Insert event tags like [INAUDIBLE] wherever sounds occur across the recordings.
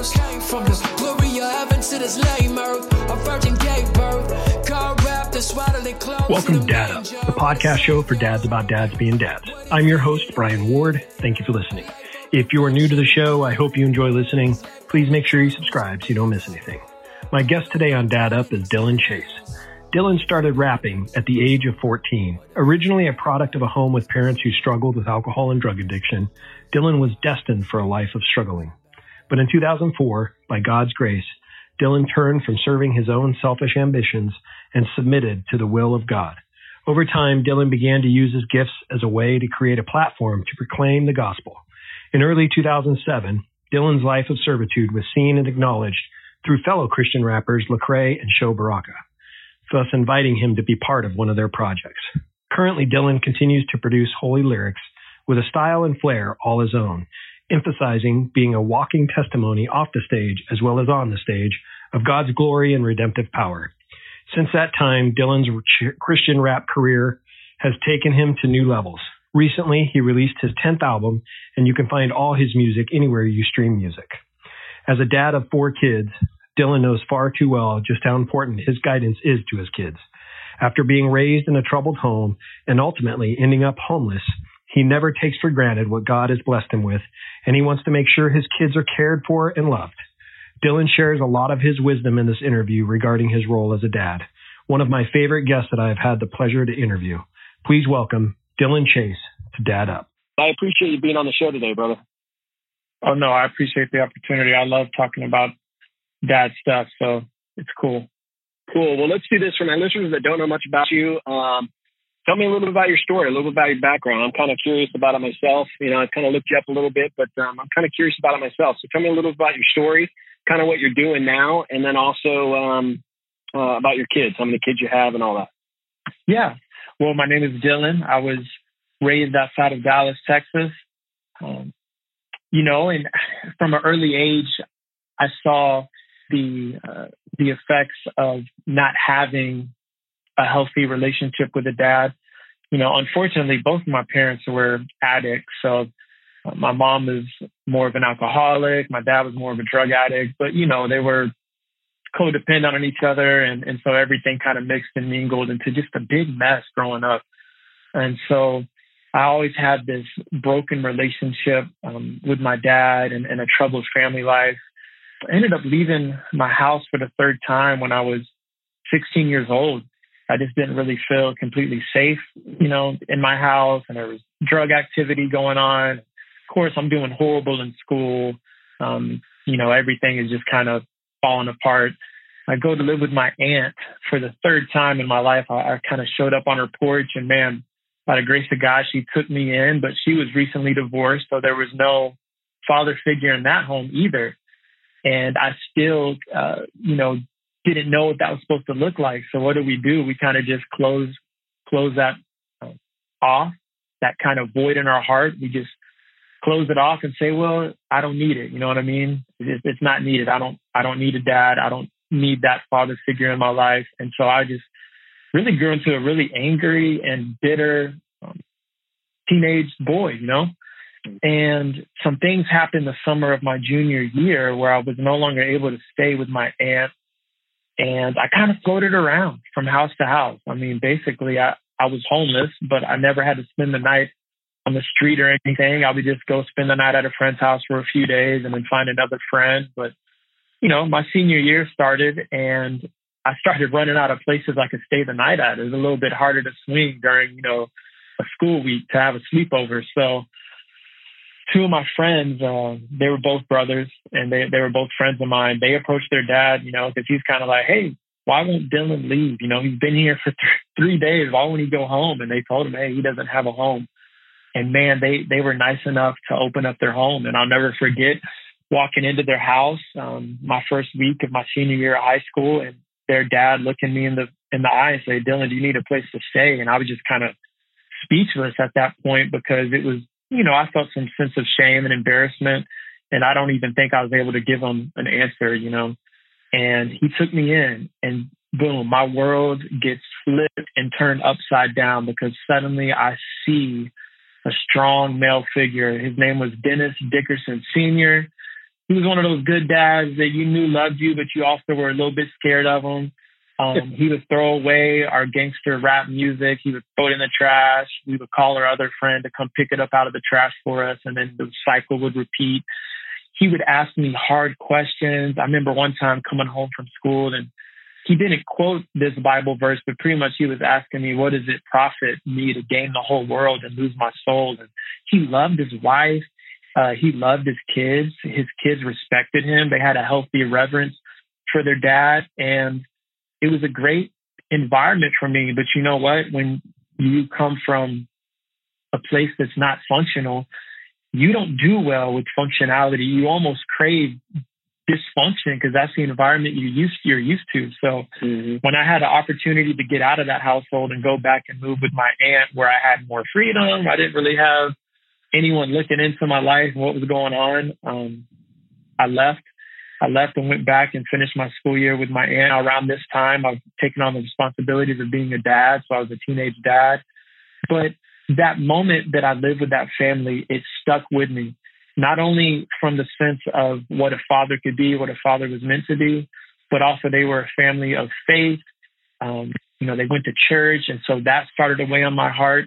first. From the glory of heaven to this lame earth, a virgin gave birth. God wrapped the swaddling clothes. Welcome to Dad Up, the podcast show for dads about dads being dads. I'm your host, Brian Ward. Thank you for listening. If you are new to the show, I hope you enjoy listening. Please make sure you subscribe so you don't miss anything. My guest today on Dad Up is Dylan Chase. Dylan started rapping at the age of 14. Originally a product of a home with parents who struggled with alcohol and drug addiction, Dylan was destined for a life of struggling. But in 2004, by God's grace, Dylan turned from serving his own selfish ambitions and submitted to the will of God. Over time, Dylan began to use his gifts as a way to create a platform to proclaim the gospel. In early 2007, Dylan's life of servitude was seen and acknowledged through fellow Christian rappers Lecrae and Sho Baraka thus inviting him to be part of one of their projects. Currently, Dylan continues to produce holy lyrics with a style and flair all his own, emphasizing being a walking testimony off the stage as well as on the stage of God's glory and redemptive power. Since that time, Dylan's Christian rap career has taken him to new levels. Recently, he released his 10th album, and you can find all his music anywhere you stream music. As a dad of four kids, Dylan knows far too well just how important his guidance is to his kids. After being raised in a troubled home and ultimately ending up homeless, he never takes for granted what God has blessed him with, and he wants to make sure his kids are cared for and loved. Dylan shares a lot of his wisdom in this interview regarding his role as a dad. One of my favorite guests that I have had the pleasure to interview. Please welcome Dylan Chase to Dad Up. I appreciate you being on the show today, brother. Oh, no, I appreciate the opportunity. I love talking about dad stuff. So it's cool. Cool. Well, let's do this for my listeners that don't know much about you. Um, tell me a little bit about your story, a little bit about your background. I'm kind of curious about it myself. You know, I've kind of looked you up a little bit, but um, I'm kind of curious about it myself. So tell me a little bit about your story, kind of what you're doing now, and then also um, uh, about your kids, how many kids you have, and all that. Yeah. Well, my name is Dylan. I was raised outside of Dallas, Texas. Um, you know, and from an early age, I saw the uh, the effects of not having a healthy relationship with a dad. You know, unfortunately, both of my parents were addicts. So uh, my mom is more of an alcoholic. My dad was more of a drug addict. But you know, they were codependent on each other, and and so everything kind of mixed and mingled into just a big mess growing up. And so I always had this broken relationship um, with my dad and, and a troubled family life. I ended up leaving my house for the third time when I was 16 years old. I just didn't really feel completely safe, you know, in my house and there was drug activity going on. Of course, I'm doing horrible in school. Um, you know, everything is just kind of falling apart. I go to live with my aunt for the third time in my life. I, I kind of showed up on her porch and man, by the grace of God, she took me in, but she was recently divorced. So there was no father figure in that home either and I still, uh, you know, didn't know what that was supposed to look like. So what do we do? We kind of just close close that uh, off, that kind of void in our heart. We just close it off and say, well, I don't need it. You know what I mean? It's, it's not needed. I don't I don't need a dad. I don't need that father figure in my life. And so I just really grew into a really angry and bitter um, teenage boy. You know. And some things happened the summer of my junior year where I was no longer able to stay with my aunt. And I kind of floated around from house to house. I mean, basically, I, I was homeless, but I never had to spend the night on the street or anything. I would just go spend the night at a friend's house for a few days and then find another friend. But, you know, my senior year started and I started running out of places I could stay the night at. It was a little bit harder to swing during, you know, a school week to have a sleepover. So two of my friends, uh, they were both brothers and they, they were both friends of mine. They approached their dad, you know, because he's kind of like, hey, why won't Dylan leave? You know, he's been here for th- three days. Why won't he go home? And they told him, hey, he doesn't have a home. And man, they they were nice enough to open up their home. And I'll never forget walking into their house um, my first week of my senior year of high school, and their dad looking me in the in the eye and say, Dylan, do you need a place to stay? And I was just kind of speechless at that point because it was you know, I felt some sense of shame and embarrassment. And I don't even think I was able to give him an answer, you know. And he took me in and boom, my world gets flipped and turned upside down because suddenly I see a strong male figure. His name was Dennis Dickerson Sr. he was one of those good dads that you knew loved you, but you also were a little bit scared of him. Um, he would throw away our gangster rap music. He would throw it in the trash. We would call our other friend to come pick it up out of the trash for us, and then the cycle would repeat. He would ask me hard questions. I remember one time coming home from school and he didn't quote this Bible verse, but pretty much he was asking me, what does it profit me to gain the whole world and lose my soul? And he loved his wife. Uh, he loved his kids. His kids respected him. They had a healthy reverence for their dad. And it was a great environment for me. But you know what? When you come from a place that's not functional, you don't do well with functionality. You almost crave dysfunction because that's the environment you used you're used to. So mm-hmm. when I had an opportunity to get out of that household and go back and move with my aunt where I had more freedom, I didn't really have anyone looking into my life and what was going on. Um, I left. I left and went back and finished my school year with my aunt. Around this time, I've taken on the responsibilities of being a dad. So I was a teenage dad. But that moment that I lived with that family, it stuck with me not only from the sense of what a father could be, what a father was meant to be, but also they were a family of faith. Um, you know, they went to church, and so that started to weigh on my heart.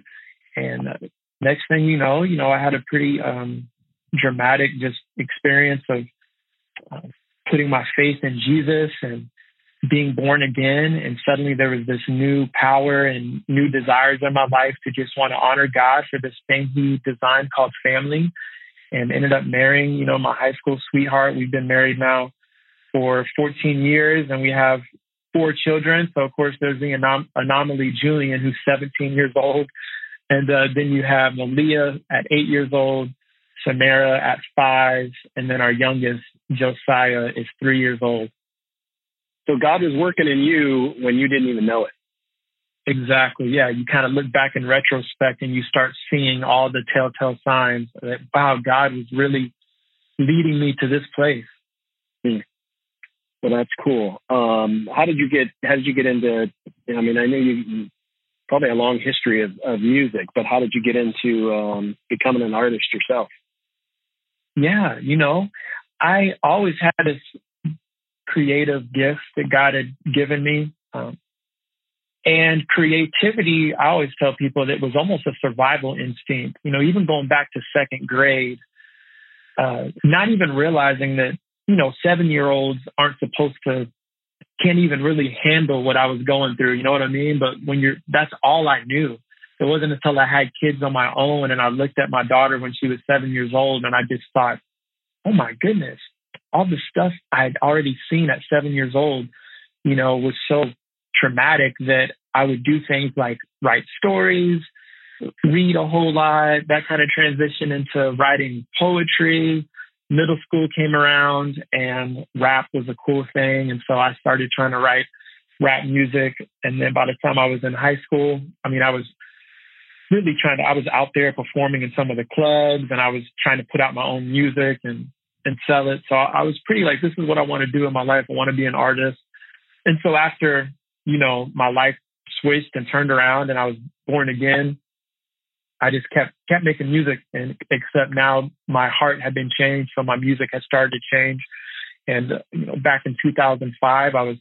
And uh, next thing you know, you know, I had a pretty um, dramatic just experience of uh, putting my faith in Jesus and being born again. And suddenly there was this new power and new desires in my life to just want to honor God for this thing He designed called family and ended up marrying, you know, my high school sweetheart. We've been married now for 14 years and we have four children. So, of course, there's the anom- anomaly Julian, who's 17 years old. And uh, then you have Malia at eight years old, Samara at five, and then our youngest, Josiah, is three years old. So God was working in you when you didn't even know it. Exactly. Yeah. You kind of look back in retrospect and you start seeing all the telltale signs that, wow, God was really leading me to this place. Hmm. Well, that's cool. Um, how did you get, how did you get into, I mean, I know you probably a long history of, of music, but how did you get into um, becoming an artist yourself? Yeah. You know, I always had this creative gift that God had given me. Um, and creativity, I always tell people that it was almost a survival instinct. You know, even going back to second grade, uh, not even realizing that, you know, seven year olds aren't supposed to, can't even really handle what I was going through. You know what I mean? But when you're, that's all I knew. It wasn't until I had kids on my own and I looked at my daughter when she was seven years old and I just thought, oh my goodness, all the stuff I'd already seen at seven years old, you know, was so traumatic that I would do things like write stories, read a whole lot, that kind of transition into writing poetry. Middle school came around and rap was a cool thing. And so I started trying to write rap music. And then by the time I was in high school, I mean, I was really trying to, I was out there performing in some of the clubs and I was trying to put out my own music and, and sell it. So I was pretty like, this is what I want to do in my life. I want to be an artist. And so after you know, my life switched and turned around and I was born again. I just kept kept making music and except now my heart had been changed, so my music has started to change. And you know, back in 2005, I was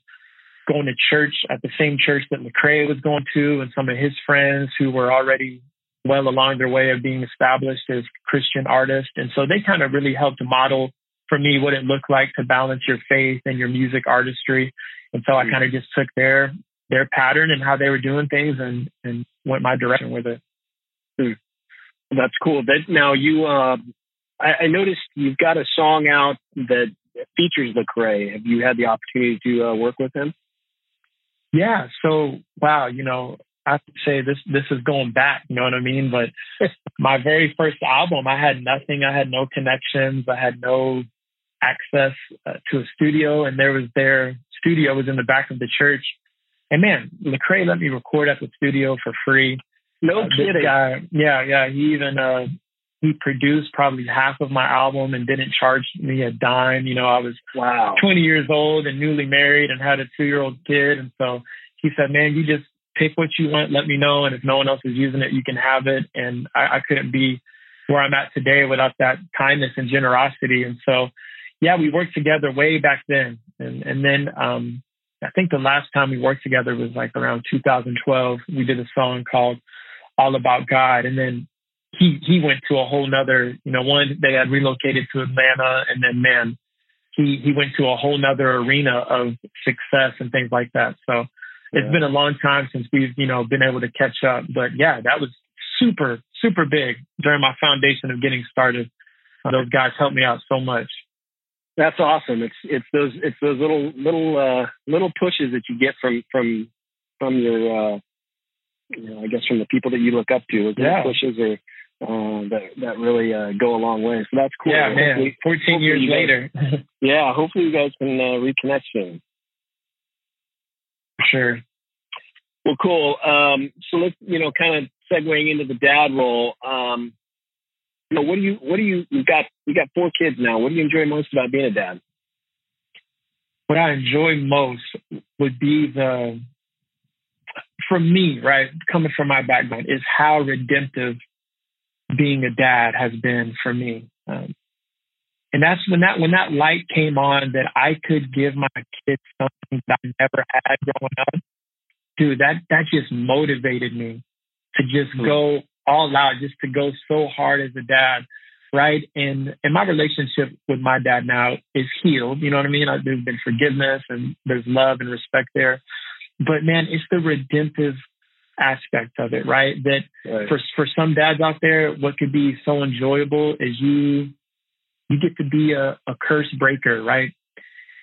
going to church at the same church that Lecrae was going to, and some of his friends who were already well along their way of being established as Christian artists. And so they kind of really helped model for me what it looked like to balance your faith and your music artistry. And so I mm-hmm. kind of just took their their pattern and how they were doing things and and went my direction with it. Hmm. That's cool. That now you uh, I, I, noticed you've got a song out that features Lecrae. Have you had the opportunity to uh, work with him? Yeah. So wow, you know, I have to say this this is going back, you know what I mean? But [LAUGHS] my very first album, I had nothing. I had no connections. I had no access uh, to a studio, and there was their studio was in the back of the church. And man, Lecrae let me record at the studio for free. No uh, kidding. Guy, yeah, yeah. He even uh, he produced probably half of my album and didn't charge me a dime. You know, I was wow 20 years old and newly married and had a two year old kid, and so he said, "Man, you just pick what you want, let me know, and if no one else is using it, you can have it." And I, I couldn't be where I'm at today without that kindness and generosity. And so yeah, we worked together way back then. And, and then, um, I think the last time we worked together was like around 2012. We did a song called All About God. And then he, he went to a whole nother, you know, one, they had relocated to Atlanta and then man, he, he went to a whole nother arena of success and things like that. So it's yeah. been a long time since we've, you know, been able to catch up. But yeah, that was super, super big during my foundation of getting started. Those guys helped me out so much. That's awesome. It's it's those it's those little little uh, little pushes that you get from from from your uh, you know I guess from the people that you look up to. Yeah. pushes are uh, that that really uh, go a long way. So that's cool. Yeah, hopefully, man. Fourteen years guys, later. [LAUGHS] yeah, hopefully you guys can uh, reconnect soon. Sure. Well, cool. Um, so let's you know kind of segueing into the dad role. Um, you know, what do you, what do you, you've got, you got four kids now. What do you enjoy most about being a dad? What I enjoy most would be the, for me, right, coming from my background, is how redemptive being a dad has been for me. Um, and that's when that when that light came on that I could give my kids something that I never had growing up. Dude, that that just motivated me to just mm-hmm. go all out just to go so hard as a dad, right? And and my relationship with my dad now is healed. You know what I mean? There's been forgiveness and there's love and respect there. But man, it's the redemptive aspect of it, right? That right. for for some dads out there, what could be so enjoyable is you you get to be a, a curse breaker, right?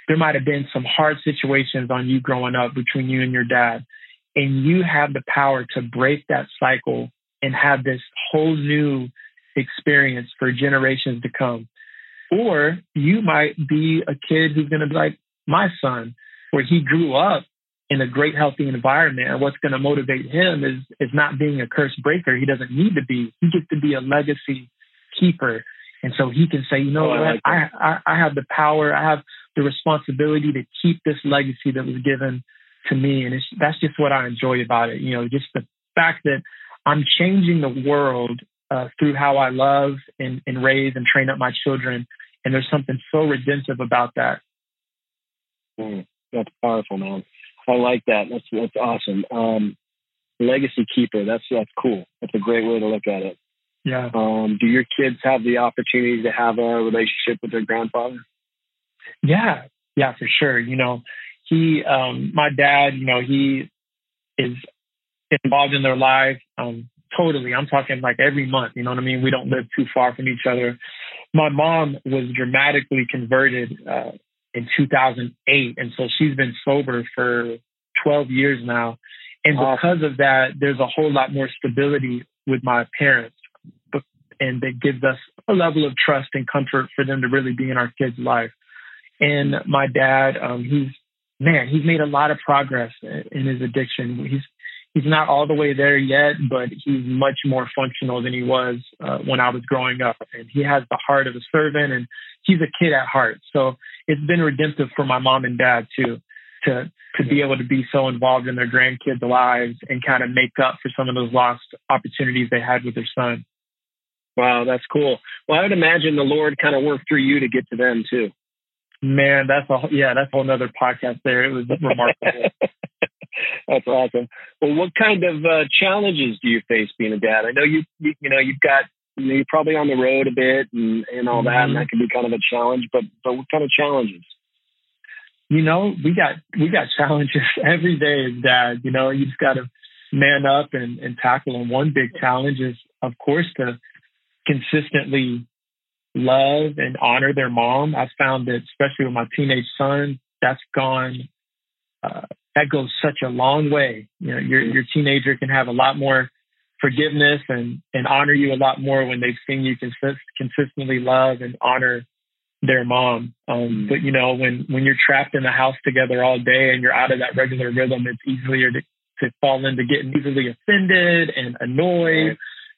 There might have been some hard situations on you growing up between you and your dad, and you have the power to break that cycle and have this whole new experience for generations to come. Or you might be a kid who's going to be like my son, where he grew up in a great, healthy environment. And what's going to motivate him is, is not being a curse breaker. He doesn't need to be. He gets to be a legacy keeper. And so he can say, you know oh, what, I, like I, I, I have the power, I have the responsibility to keep this legacy that was given to me. And that's just what I enjoy about it. You know, just the fact that I'm changing the world uh, through how I love and, and raise and train up my children. And there's something so redemptive about that. Mm, that's powerful, man. I like that. That's that's awesome. Um, legacy keeper. That's that's cool. That's a great way to look at it. Yeah. Um, do your kids have the opportunity to have a relationship with their grandfather? Yeah, yeah, for sure. You know, he, um, my dad, you know, he is involved in their life. Um, totally. I'm talking like every month. You know what I mean? We don't live too far from each other. My mom was dramatically converted uh, in 2008, and so she's been sober for 12 years now. And because of that, there's a whole lot more stability with my parents, and it gives us a level of trust and comfort for them to really be in our kids' life. And my dad, um, he's man, he's made a lot of progress in his addiction. He's he's not all the way there yet, but he's much more functional than he was uh, when I was growing up. And he has the heart of a servant, and he's a kid at heart. So it's been redemptive for my mom and dad too, to to be able to be so involved in their grandkids' lives and kind of make up for some of those lost opportunities they had with their son. Wow, that's cool. Well, I would imagine the Lord kind of worked through you to get to them too. Man, that's a yeah, that's a whole nother podcast. There, it was remarkable. [LAUGHS] That's awesome. Well, what kind of uh, challenges do you face being a dad? I know you, you, you know, you've got, you're probably on the road a bit and, and all that, mm-hmm. and that can be kind of a challenge. But, but what kind of challenges? You know, we got we got [LAUGHS] challenges every day as dad. You know, you just got to man up and, and tackle. And one big challenge is, of course, to consistently love and honor their mom. I've found that, especially with my teenage son, that's gone uh, that goes such a long way. You know, your your teenager can have a lot more forgiveness and and honor you a lot more when they've seen you consist, consistently love and honor their mom. Um, mm-hmm. but you know, when when you're trapped in the house together all day and you're out of that regular rhythm, it's easier to to fall into getting easily offended and annoyed.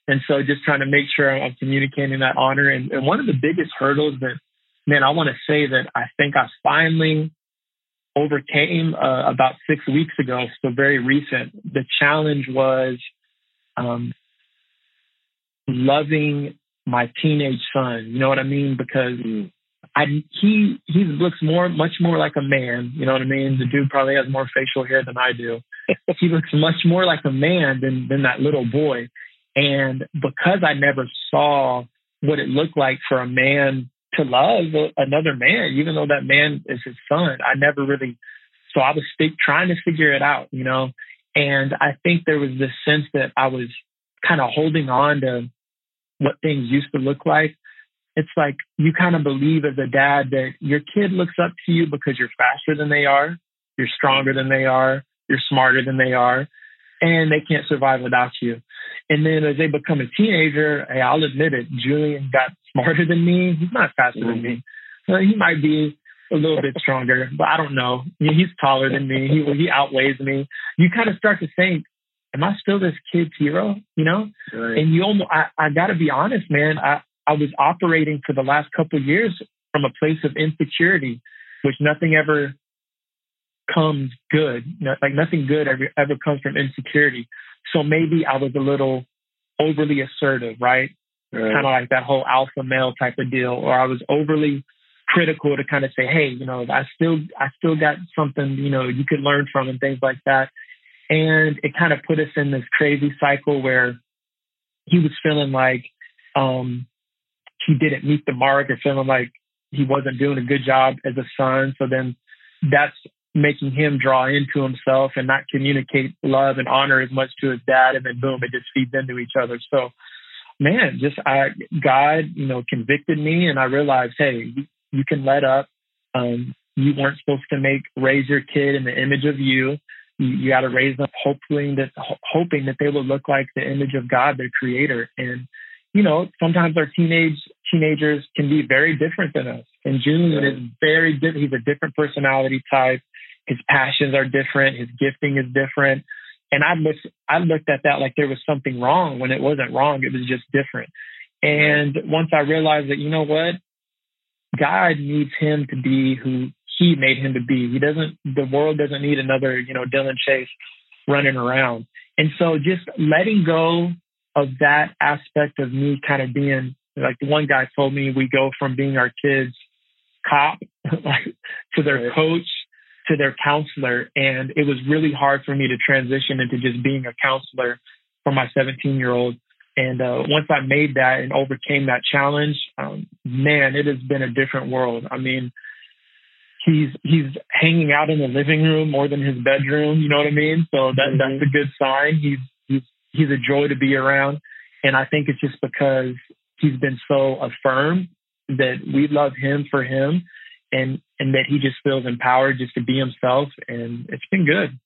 And so, just trying to make sure I'm communicating that honor. And, and one of the biggest hurdles that, man, I want to say that I think I finally overcame uh, about six weeks ago, so very recent. The challenge was um, loving my teenage son. You know what I mean? Because I he he looks more much more like a man. You know what I mean? The dude probably has more facial hair than I do. [LAUGHS] he looks much more like a man than than that little boy. And because I never saw what it looked like for a man to love another man, even though that man is his son, I never really. So I was st- trying to figure it out, you know. And I think there was this sense that I was kind of holding on to what things used to look like it's like you kind of believe as a dad that your kid looks up to you because you're faster than they are, you're stronger than they are, you're smarter than they are, and they can't survive without you. And then as they become a teenager, hey, I'll admit it, Julian got smarter than me. He's not faster mm-hmm. than me. Well, he might be a little bit stronger, but I don't know. He's taller than me. He he outweighs me. You kind of start to think, am I still this kid's hero? You know? Right. And you almost, I, I got to be honest, man. I I was operating for the last couple of years from a place of insecurity, which nothing ever comes good. Like nothing good ever, ever comes from insecurity. So maybe I was a little overly assertive, right? right. Kind of like that whole alpha male type of deal, or I was overly critical to kind of say, hey, you know, I still, I still got something, you know, you could learn from and things like that. And it kind of put us in this crazy cycle where he was feeling like, um, he didn't meet the mark or feeling like he wasn't doing a good job as a son. So then that's making him draw into himself and not communicate love and honor as much to his dad. And then boom, it just feeds into each other. So man, just I, God, you know, convicted me and I realized, hey, you, can let up. Um, you weren't supposed to make, raise your kid in the image of you. You, you got to raise them hoping that, hoping that they will look like the image of God, their creator. And you know, sometimes our teenage teenagers can be very different than us. And Julian is very different. He's a different personality type. His passions are different. His gifting is different. And I looked, I looked at that like there was something wrong when it wasn't wrong. It was just different. And once I realized that, you know what? God needs him to be who he made him to be. He doesn't, the world doesn't need another, you know, Dylan Chase running around. And so just letting go of that aspect of me kind of being like the one guy told me we go from being our kids cop [LAUGHS] to their coach to their counselor and it was really hard for me to transition into just being a counselor for my 17 year old and uh, once i made that and overcame that challenge um, man it has been a different world i mean he's he's hanging out in the living room more than his bedroom you know what i mean so that mm-hmm. that's a good sign he's he's he's a joy to be around. And I think it's just because he's been so affirmed that we love him for him and and that he just feels empowered just to be himself and it's been good.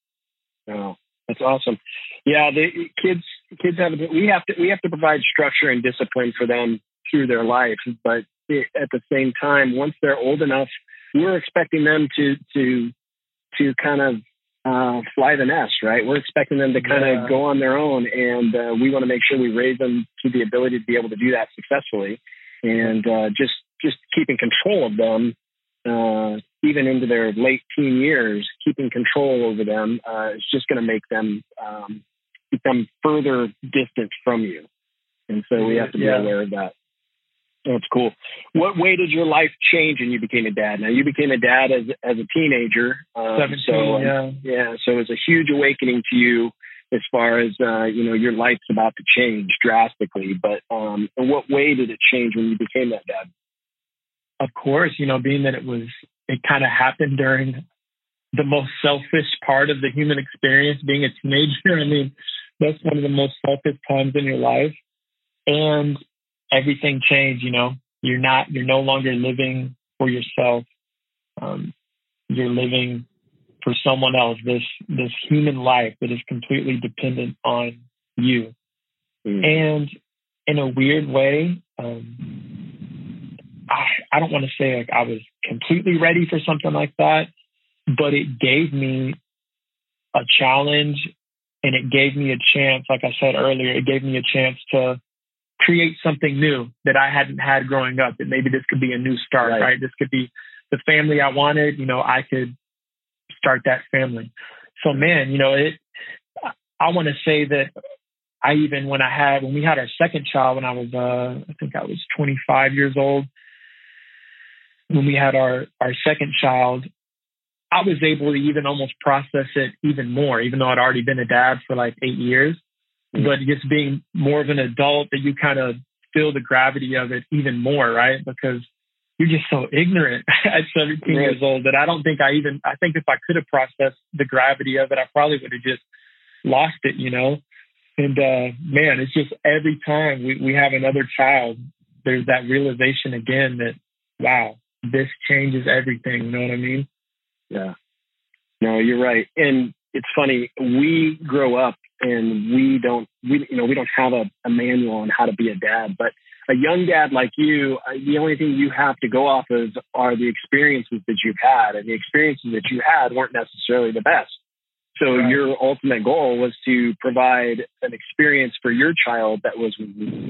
Oh, that's awesome. Yeah, the kids kids have we have to we have to provide structure and discipline for them through their life, but at the same time, once they're old enough, we're expecting them to to to kind of uh, fly the nest, right? We're expecting them to kind of yeah. go on their own, and uh, we want to make sure we raise them to the ability to be able to do that successfully, and uh, just just keeping control of them, uh, even into their late teen years, keeping control over them uh, is just going to make them um, become further distant from you, and so we have to be yeah. aware of that. That's cool. What way did your life change when you became a dad? Now you became a dad as as a teenager. Um, Seventeen. So, um, yeah. Yeah. So it was a huge awakening to you as far as uh, you know your life's about to change drastically. But um, in what way did it change when you became that dad? Of course, you know, being that it was it kind of happened during the most selfish part of the human experience, being a teenager. [LAUGHS] I mean, that's one of the most selfish times in your life. And everything changed. You know, you're not, you're no longer living for yourself. Um, you're living for someone else. This this human life that is completely dependent on you. Mm. And in a weird way, um, I I don't want to say like I was completely ready for something like that, but it gave me a challenge and it gave me a chance. Like I said earlier, it gave me a chance to create something new that I hadn't had growing up. That maybe this could be a new start, right? right? This could be the family I wanted. You know, I could start that family. So, man, you know, it. I want to say that I even when I had when we had our second child when I was uh, I think I was 25 years old. when we had our, our second child, I was able to even almost process it even more, even though I'd already been a dad for like eight years. Mm-hmm. But just being more of an adult that you kind of feel the gravity of it even more, right? Because you're just so ignorant [LAUGHS] at 17 right. years old that I don't think I even, I think if I could have processed the gravity of it, I probably would have just lost it, you know? And uh, man, it's just every time we, we have another child, there's that realization again that, wow, this changes everything. You know what I mean? Yeah. No, you're right. And it's funny, we grow up and we don't, we, you know, we don't have a, a manual on how to be a dad, but a young dad like you, uh, the only thing you have to go off of are the experiences that you've had, and the experiences that you had weren't necessarily the best. So right. your ultimate goal was to provide an experience for your child that was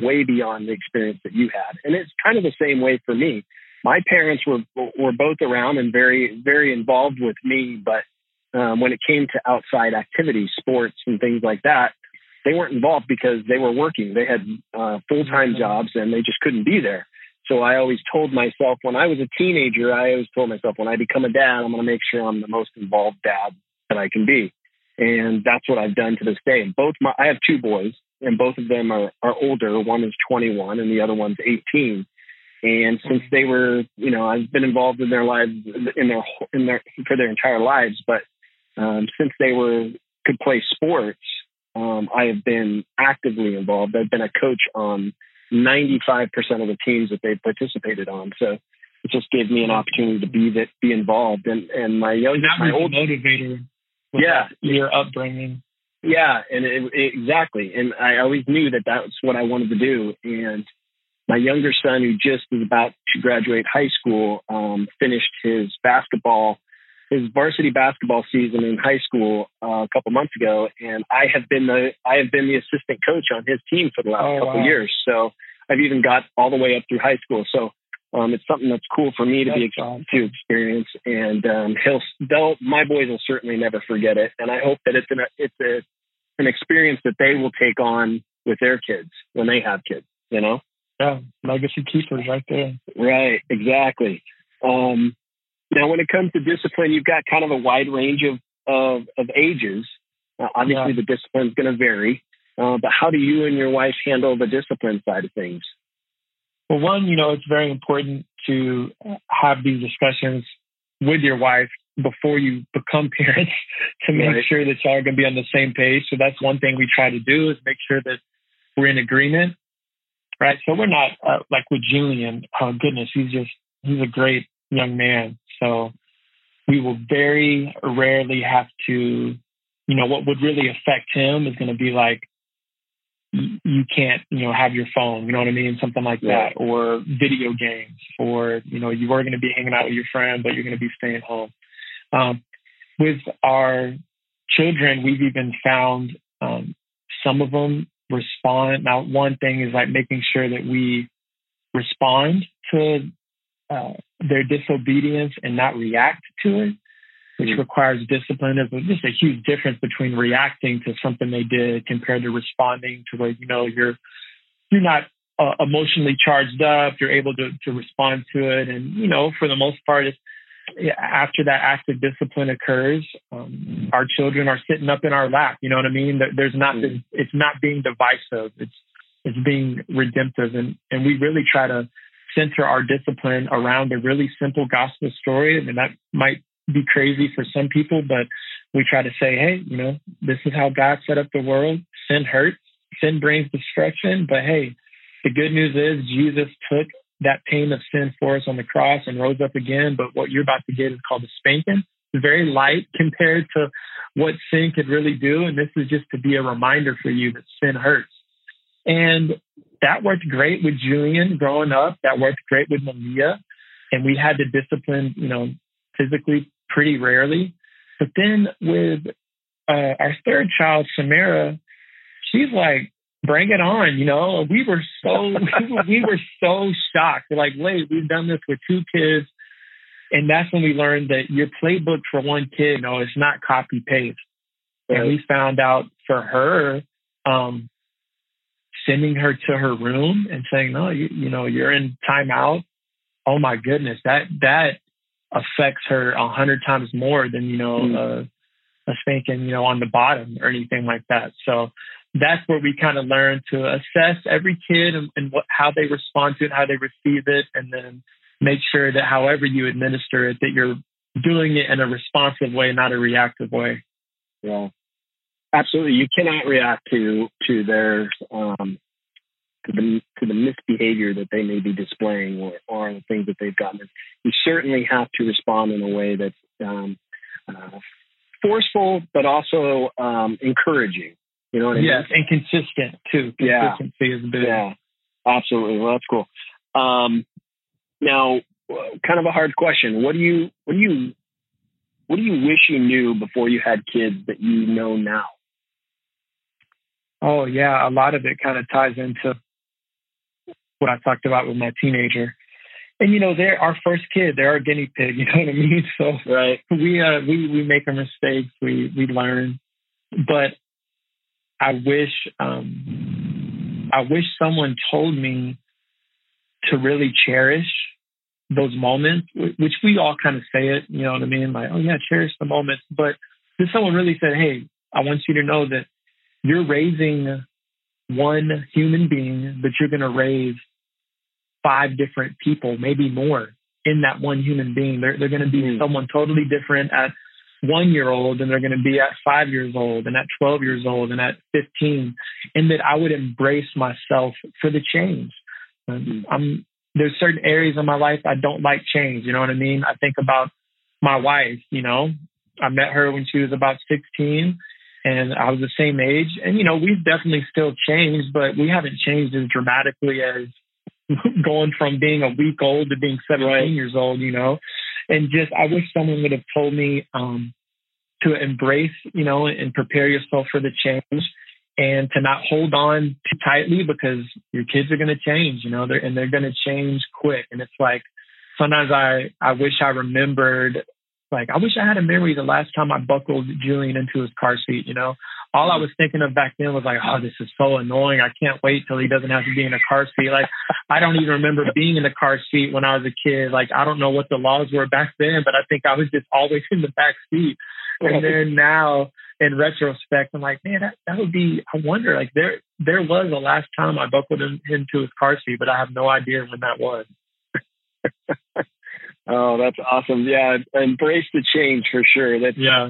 way beyond the experience that you had. And it's kind of the same way for me. My parents were were both around and very very involved with me, but um, when it came to outside activities, sports and things like that, they weren't involved because they were working. They had uh, full time mm-hmm. jobs and they just couldn't be there. So I always told myself when I was a teenager, I always told myself when I become a dad, I'm going to make sure I'm the most involved dad that I can be. And that's what I've done to this day. And both my, I have two boys and both of them are, are older. One is 21 and the other one's 18. And since they were, you know, I've been involved in their lives in their, in their, for their entire lives, but, um, since they were, could play sports, um, I have been actively involved. I've been a coach on 95% of the teams that they've participated on. So it just gave me an opportunity to be that, be involved. And, and my youngest, my old motivator yeah, your upbringing. Yeah, and it, it, exactly. And I always knew that that's what I wanted to do. And my younger son, who just is about to graduate high school, um, finished his basketball, his varsity basketball season in high school uh, a couple months ago, and I have been the I have been the assistant coach on his team for the last oh, couple wow. years. So I've even got all the way up through high school. So um, it's something that's cool for me to that's be awesome. to experience, and um, he'll they'll my boys will certainly never forget it, and I hope that it's an it's a an experience that they will take on with their kids when they have kids. You know. Yeah, legacy keepers right there. Right, exactly. Um, now, when it comes to discipline, you've got kind of a wide range of of, of ages. Uh, obviously, yeah. the discipline is going to vary. Uh, but how do you and your wife handle the discipline side of things? Well, one, you know, it's very important to have these discussions with your wife before you become [LAUGHS] parents to make right. sure that y'all are going to be on the same page. So that's one thing we try to do is make sure that we're in agreement. Right. So we're not uh, like with Julian. Oh goodness, he's just he's a great young man. So we will very rarely have to, you know, what would really affect him is going to be like you can't, you know, have your phone, you know what I mean? Something like yeah. that, or video games, or, you know, you are going to be hanging out with your friend, but you're going to be staying home. Um, with our children, we've even found um, some of them respond. Now, one thing is like making sure that we respond to uh, their disobedience and not react to it which requires discipline. There's just a huge difference between reacting to something they did compared to responding to where, you know, you're, you're not uh, emotionally charged up. You're able to, to respond to it. And, you know, for the most part, it's, after that act of discipline occurs, um, our children are sitting up in our lap. You know what I mean? There's not, mm-hmm. it's not being divisive. It's, it's being redemptive. And, and we really try to center our discipline around a really simple gospel story. I mean, that might be crazy for some people, but we try to say, hey, you know, this is how God set up the world. Sin hurts, sin brings destruction, but hey, the good news is Jesus took that pain of sin for us on the cross and rose up again. But what you're about to get is called a spanking. It's very light [LAUGHS] compared to what sin could really do. And this is just to be a reminder for you that sin hurts. And that worked great with Julian growing up. That worked great with Malia. And we had to discipline, you know, physically pretty rarely. But then with uh, our third child, Samara, she's like, bring it on. You know, we were so, [LAUGHS] we were so shocked. We're like, wait, we've done this with two kids. And that's when we learned that your playbook for one kid, no, it's not copy paste. Right. And we found out for her, um, sending her to her room and saying, no, you, you know, you're in timeout oh my goodness, that that affects her a hundred times more than you know mm. A spanking you know on the bottom or anything like that. So that's where we kind of learn to assess every kid and, and what how they respond to it, how they receive it, and then make sure that however you administer it, that you're doing it in a responsive way, not a reactive way. Yeah, absolutely. You cannot react to to their um, to the to the misbehavior that they may be displaying or, or the things that they've gotten. You certainly have to respond in a way that's um, uh, forceful, but also um, encouraging. You know what I yes, mean? and consistent too. Consistency yeah. is big. Yeah, absolutely. Well, that's cool. Um, now, kind of a hard question. What do you what do you what do you wish you knew before you had kids that you know now? Oh yeah, a lot of it kind of ties into what I talked about with my teenager. And you know, they're our first kid, they're our guinea pig, you [LAUGHS] know what I mean? So right. we uh we we make our mistakes, we we learn. But I wish um I wish someone told me to really cherish those moments, which we all kind of say it, you know what I mean? Like, oh yeah, cherish the moments. But if someone really said, hey, I want you to know that you're raising one human being, that you're going to raise five different people, maybe more in that one human being. They're, they're going to be mm. someone totally different at one year old and they're going to be at five years old and at 12 years old and at 15 and that I would embrace myself for the change. Mm. I'm, there's certain areas of my life I don't like change. You know what I mean? I think about my wife, you know, I met her when she was about 16 and I was the same age. And, you know, we've definitely still changed, but we haven't changed as dramatically as [LAUGHS] going from being a week old to being 17 right. years old, you know, and just, I wish someone would have told me, um, to embrace, you know, and prepare yourself for the change and to not hold on too tightly because your kids are going to change, you know, they're, and they're going to change quick. And it's like, sometimes I, I wish I remembered, like, I wish I had a memory the last time I buckled Julian into his car seat, you know, all I was thinking of back then was like, oh, this is so annoying. I can't wait till he doesn't have to be in a car seat. Like, I don't even remember being in the car seat when I was a kid. Like, I don't know what the laws were back then, but I think I was just always in the back seat. And then now, in retrospect, I'm like, man, that, that would be, I wonder, like there, there was a last time I buckled him into his car seat, but I have no idea when that was. [LAUGHS] oh, that's awesome. Yeah. Embrace the change for sure. That's, yeah,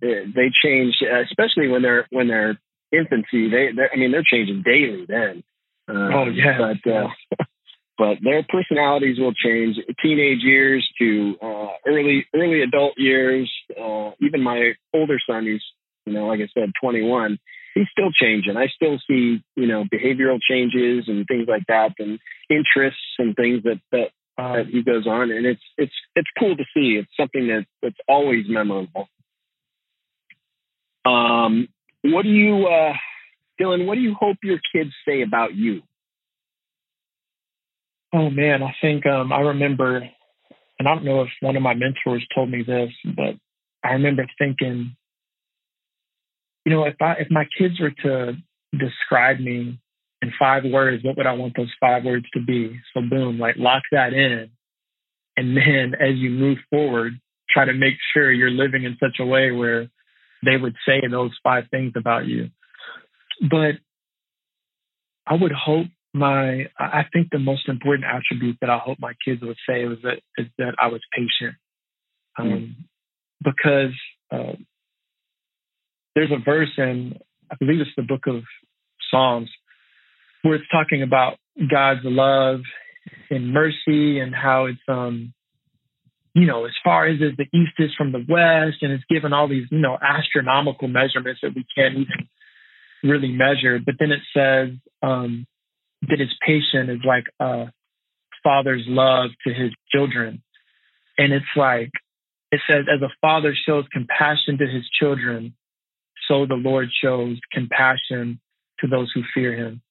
they change, especially when they're, when they're infancy. They, I mean, they're changing daily then. Uh, oh yeah. But, uh, [LAUGHS] but their personalities will change teenage years to uh, early early adult years uh, even my older son who's you know like i said 21 he's still changing. I still see you know behavioral changes and things like that and interests and things that that, uh, that he goes on. And it's it's it's cool to see. It's something that that's always memorable. Um what do you uh dylan what do you hope your kids say about you Oh man, I think um, I remember, and I don't know if one of my mentors told me this, but I remember thinking, you know, if I if my kids were to describe me in five words, what would I want those five words to be? So boom, like lock that in, and then as you move forward, try to make sure you're living in such a way where they would say those five things about you. But I would hope my I think the most important attribute that I hope my kids would say was that is that I was patient, um, mm. because uh, there's a verse in I believe it's the book of Psalms where it's talking about God's love and mercy and how it's um you know as far as, as the east is from the west and it's given all these you know astronomical measurements that we can't even really measure but then it says um his patient is like a father's love to his children. And it's like, it says, as a father shows compassion to his children, so the Lord shows compassion to those who fear him.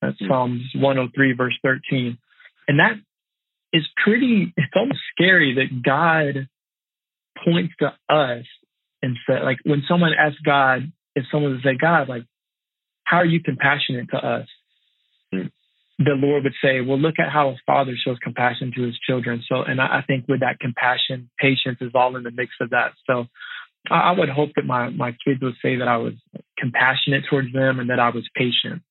That's mm-hmm. Psalms 103, verse 13. And that is pretty, it's almost scary that God points to us and said, like, when someone asks God, if someone would say, God, like, how are you compassionate to us? the Lord would say, well, look at how a father shows compassion to his children. So, and I, I think with that compassion, patience is all in the mix of that. So I, I would hope that my, my kids would say that I was compassionate towards them and that I was patient.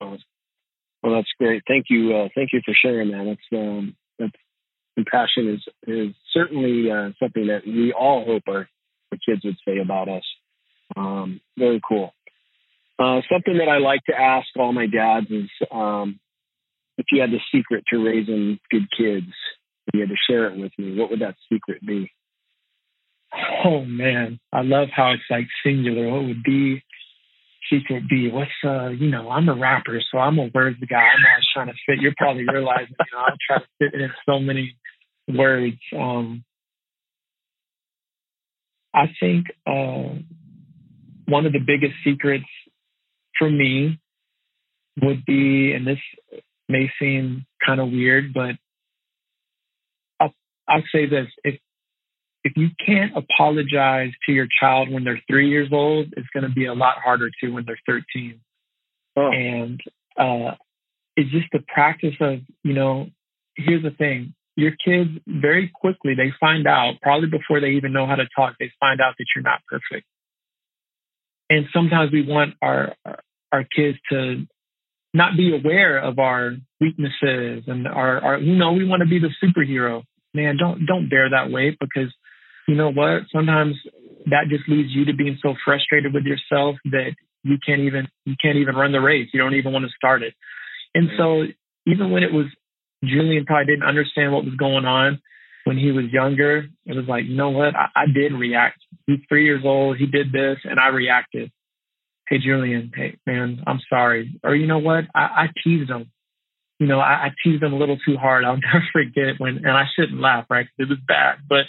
Well, that's great. Thank you. Uh, thank you for sharing that. That's, um, that's compassion is, is certainly uh, something that we all hope our, our kids would say about us. Um, very cool. Uh, something that I like to ask all my dads is um, if you had the secret to raising good kids, if you had to share it with me, what would that secret be? Oh man, I love how it's like singular. What would be secret be? What's uh, you know, I'm a rapper, so I'm a words guy. I'm always trying to fit. You're probably realizing, you know, I'm trying to fit in so many words. Um, I think uh, one of the biggest secrets for me would be, and this may seem kind of weird, but I'll, I'll say this: if if you can't apologize to your child when they're three years old, it's going to be a lot harder to when they're 13. Oh. And uh, it's just the practice of, you know, here's the thing. Your kids very quickly, they find out, probably before they even know how to talk, they find out that you're not perfect. And sometimes we want our, our kids to not be aware of our weaknesses and our, our you know, we want to be the superhero. Man, don't, don't bear that weight because you know what? Sometimes that just leads you to being so frustrated with yourself that you can't even you can't even run the race. You don't even want to start it. And so even when it was Julian probably didn't understand what was going on when he was younger, it was like, you know what? I, I did react. He's three years old. He did this and I reacted. Hey, Julian, hey, man, I'm sorry. Or you know what? I, I teased him. You know, I, I teased him a little too hard. I'll [LAUGHS] never forget when, and I shouldn't laugh, right? Cause It was bad, but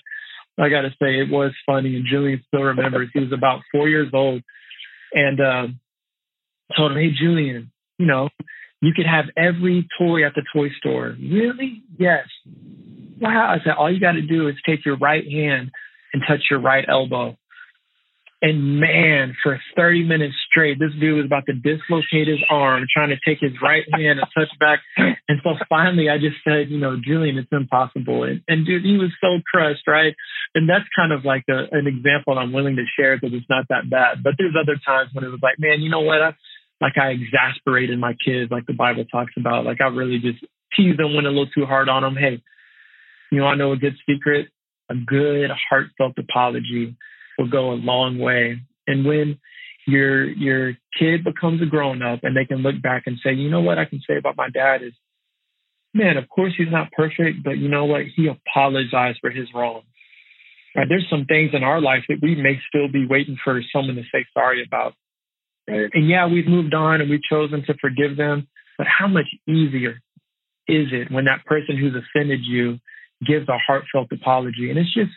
I got to say it was funny, and Julian still remembers. he was about four years old, and uh, told him, "Hey, Julian, you know, you could have every toy at the toy store." Really? Yes. Wow. I said, all you got to do is take your right hand and touch your right elbow. And man, for 30 minutes straight, this dude was about to dislocate his arm, trying to take his right hand and touch back. And so finally, I just said, you know, Julian, it's impossible. And, and dude, he was so crushed, right? And that's kind of like a, an example I'm willing to share because it's not that bad. But there's other times when it was like, man, you know what? I, like I exasperated my kids, like the Bible talks about. Like I really just teased them, went a little too hard on them. Hey, you know, I know a good secret, a good heartfelt apology will go a long way. And when your your kid becomes a grown up and they can look back and say, you know what I can say about my dad is, man, of course he's not perfect, but you know what? He apologized for his wrongs. Right? There's some things in our life that we may still be waiting for someone to say sorry about. Right? And yeah, we've moved on and we've chosen to forgive them, but how much easier is it when that person who's offended you gives a heartfelt apology? And it's just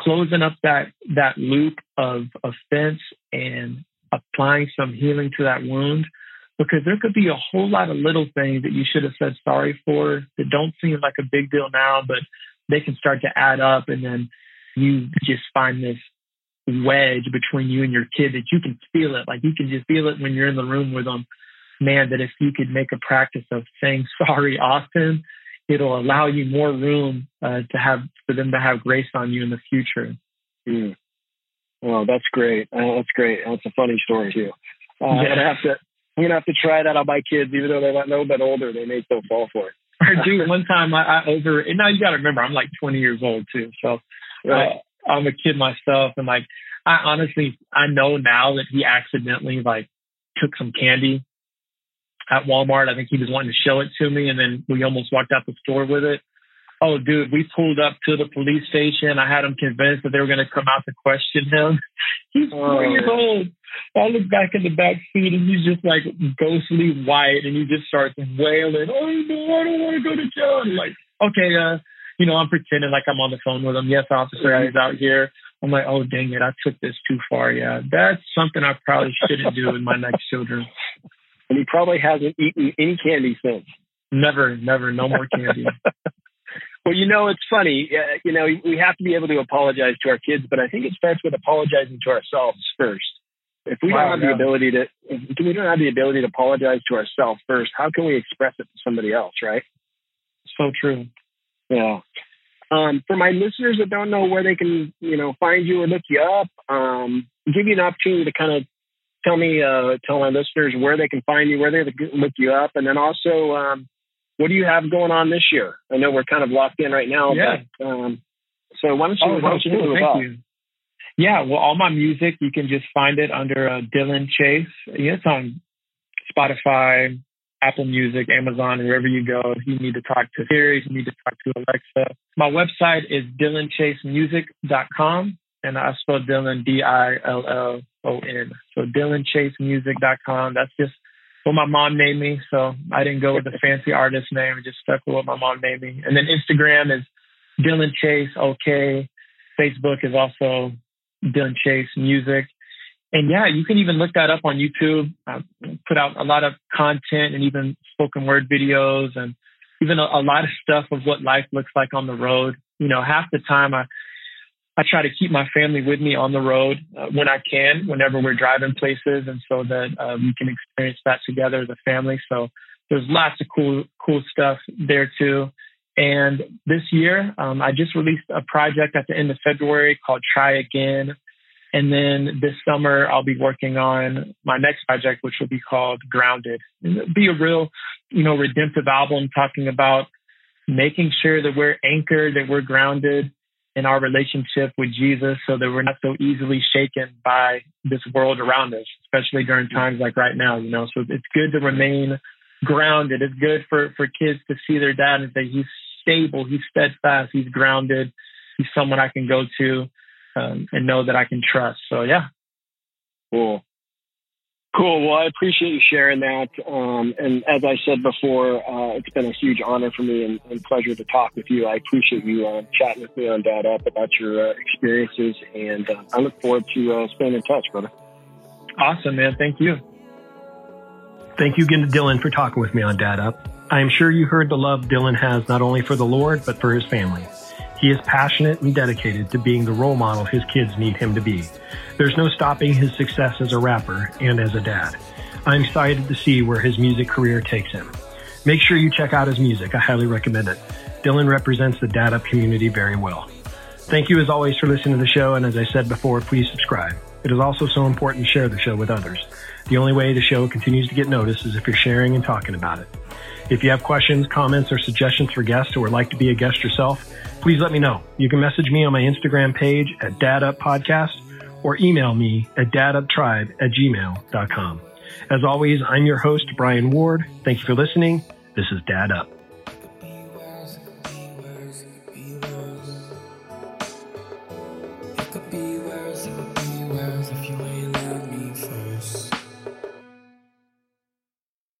closing up that that loop of offense and applying some healing to that wound because there could be a whole lot of little things that you should have said sorry for that don't seem like a big deal now, but they can start to add up and then you just find this wedge between you and your kid that you can feel it. Like you can just feel it when you're in the room with them. Man, that if you could make a practice of saying [LAUGHS] sorry often, it'll allow you more room uh, to have for them to have grace on you in the future. Mm. Well, that's great. Uh, that's great. That's a funny story too. Uh, yeah. I'm gonna have to. I'm gonna have to try that on my kids, even though they're not a little bit older. They may still fall for it. [LAUGHS] Dude, one time I, I over. And now you got to remember, I'm like 20 years old too, so right. uh, I'm a kid myself, and like I honestly, I know now that he accidentally like took some candy at Walmart. I think he was wanting to show it to me, and then we almost walked out the store with it. Oh, dude, we pulled up to the police station. I had him convinced that they were going to come out to question him. [LAUGHS] He's four oh. years old. I look back in the back seat, and he's just like ghostly white, and he just starts wailing, "Oh no, I don't want to go to jail." I'm like, okay, uh, you know, I'm pretending like I'm on the phone with him. Yes, officer, he's out here. I'm like, oh dang it, I took this too far. Yeah, that's something I probably shouldn't do with my next children and he probably hasn't eaten any candy since. Never, never, no more candy. [LAUGHS] well, you know, it's funny. Uh, you know, we have to be able to apologize to our kids, but I think it starts with apologizing to ourselves first. If we wow, don't have yeah. the ability to, if we don't have the ability to apologize to ourselves first, how can we express it to somebody else, right? So true. Yeah. Um, for my listeners that don't know where they can, you know, find you or look you up, um, give you an opportunity to kind of tell me, uh, tell my listeners where they can find you, where they can look you up, and then also, um, what do you have going on this year? I know we're kind of locked in right now, yeah. but um, so why don't you, oh, why don't you cool. Thank you. Yeah, well, all my music you can just find it under uh, Dillon Chase. Yeah, it's on Spotify, Apple Music, Amazon, wherever you go. If you need to talk to Siri, if you need to talk to Alexa. My website is DillonChaseMusic.com, and I spell Dillon D I L L O N. So DillonChaseMusic.com. That's just what my mom named me. So I didn't go with the fancy artist name. I just stuck with what my mom named me. And then Instagram is Dillon Chase OK. Facebook is also Dillon Chase Music. And yeah, you can even look that up on YouTube. I put out a lot of content and even spoken word videos and even a, a lot of stuff of what life looks like on the road. You know, half the time I I try to keep my family with me on the road uh, when I can, whenever we're driving places, and so that uh, we can experience that together as a family. So there's lots of cool, cool stuff there too. And this year, um, I just released a project at the end of February called Try Again. And then this summer, I'll be working on my next project, which will be called Grounded. And it'll be a real, you know, redemptive album talking about making sure that we're anchored, that we're grounded, in our relationship with Jesus so that we're not so easily shaken by this world around us, especially during times like right now, you know. So it's good to remain grounded. It's good for, for kids to see their dad and say, he's stable, he's steadfast, he's grounded, he's someone I can go to um, and know that I can trust. So, yeah. Cool. Cool. Well, I appreciate you sharing that. Um, and as I said before, uh, it's been a huge honor for me and, and pleasure to talk with you. I appreciate you uh, chatting with me on Dad Up about your uh, experiences, and uh, I look forward to uh, staying in touch, brother. Awesome, man. Thank you. Thank you again to Dillon for talking with me on Dad Up. I am sure you heard the love Dillon has not only for the Lord, but for his family. He is passionate and dedicated to being the role model his kids need him to be. There's no stopping his success as a rapper and as a dad. I'm excited to see where his music career takes him. Make sure you check out his music. I highly recommend it. Dillon represents the Dad Up community very well. Thank you as always for listening to the show. And as I said before, please subscribe. It is also so important to share the show with others. The only way the show continues to get noticed is if you're sharing and talking about it. If you have questions, comments, or suggestions for guests or would like to be a guest yourself, please let me know. You can message me on my Instagram page at Dad Podcast or email me at daduptribe at gmail.com. As always, I'm your host, Brian Ward. Thank you for listening. This is Dad Up.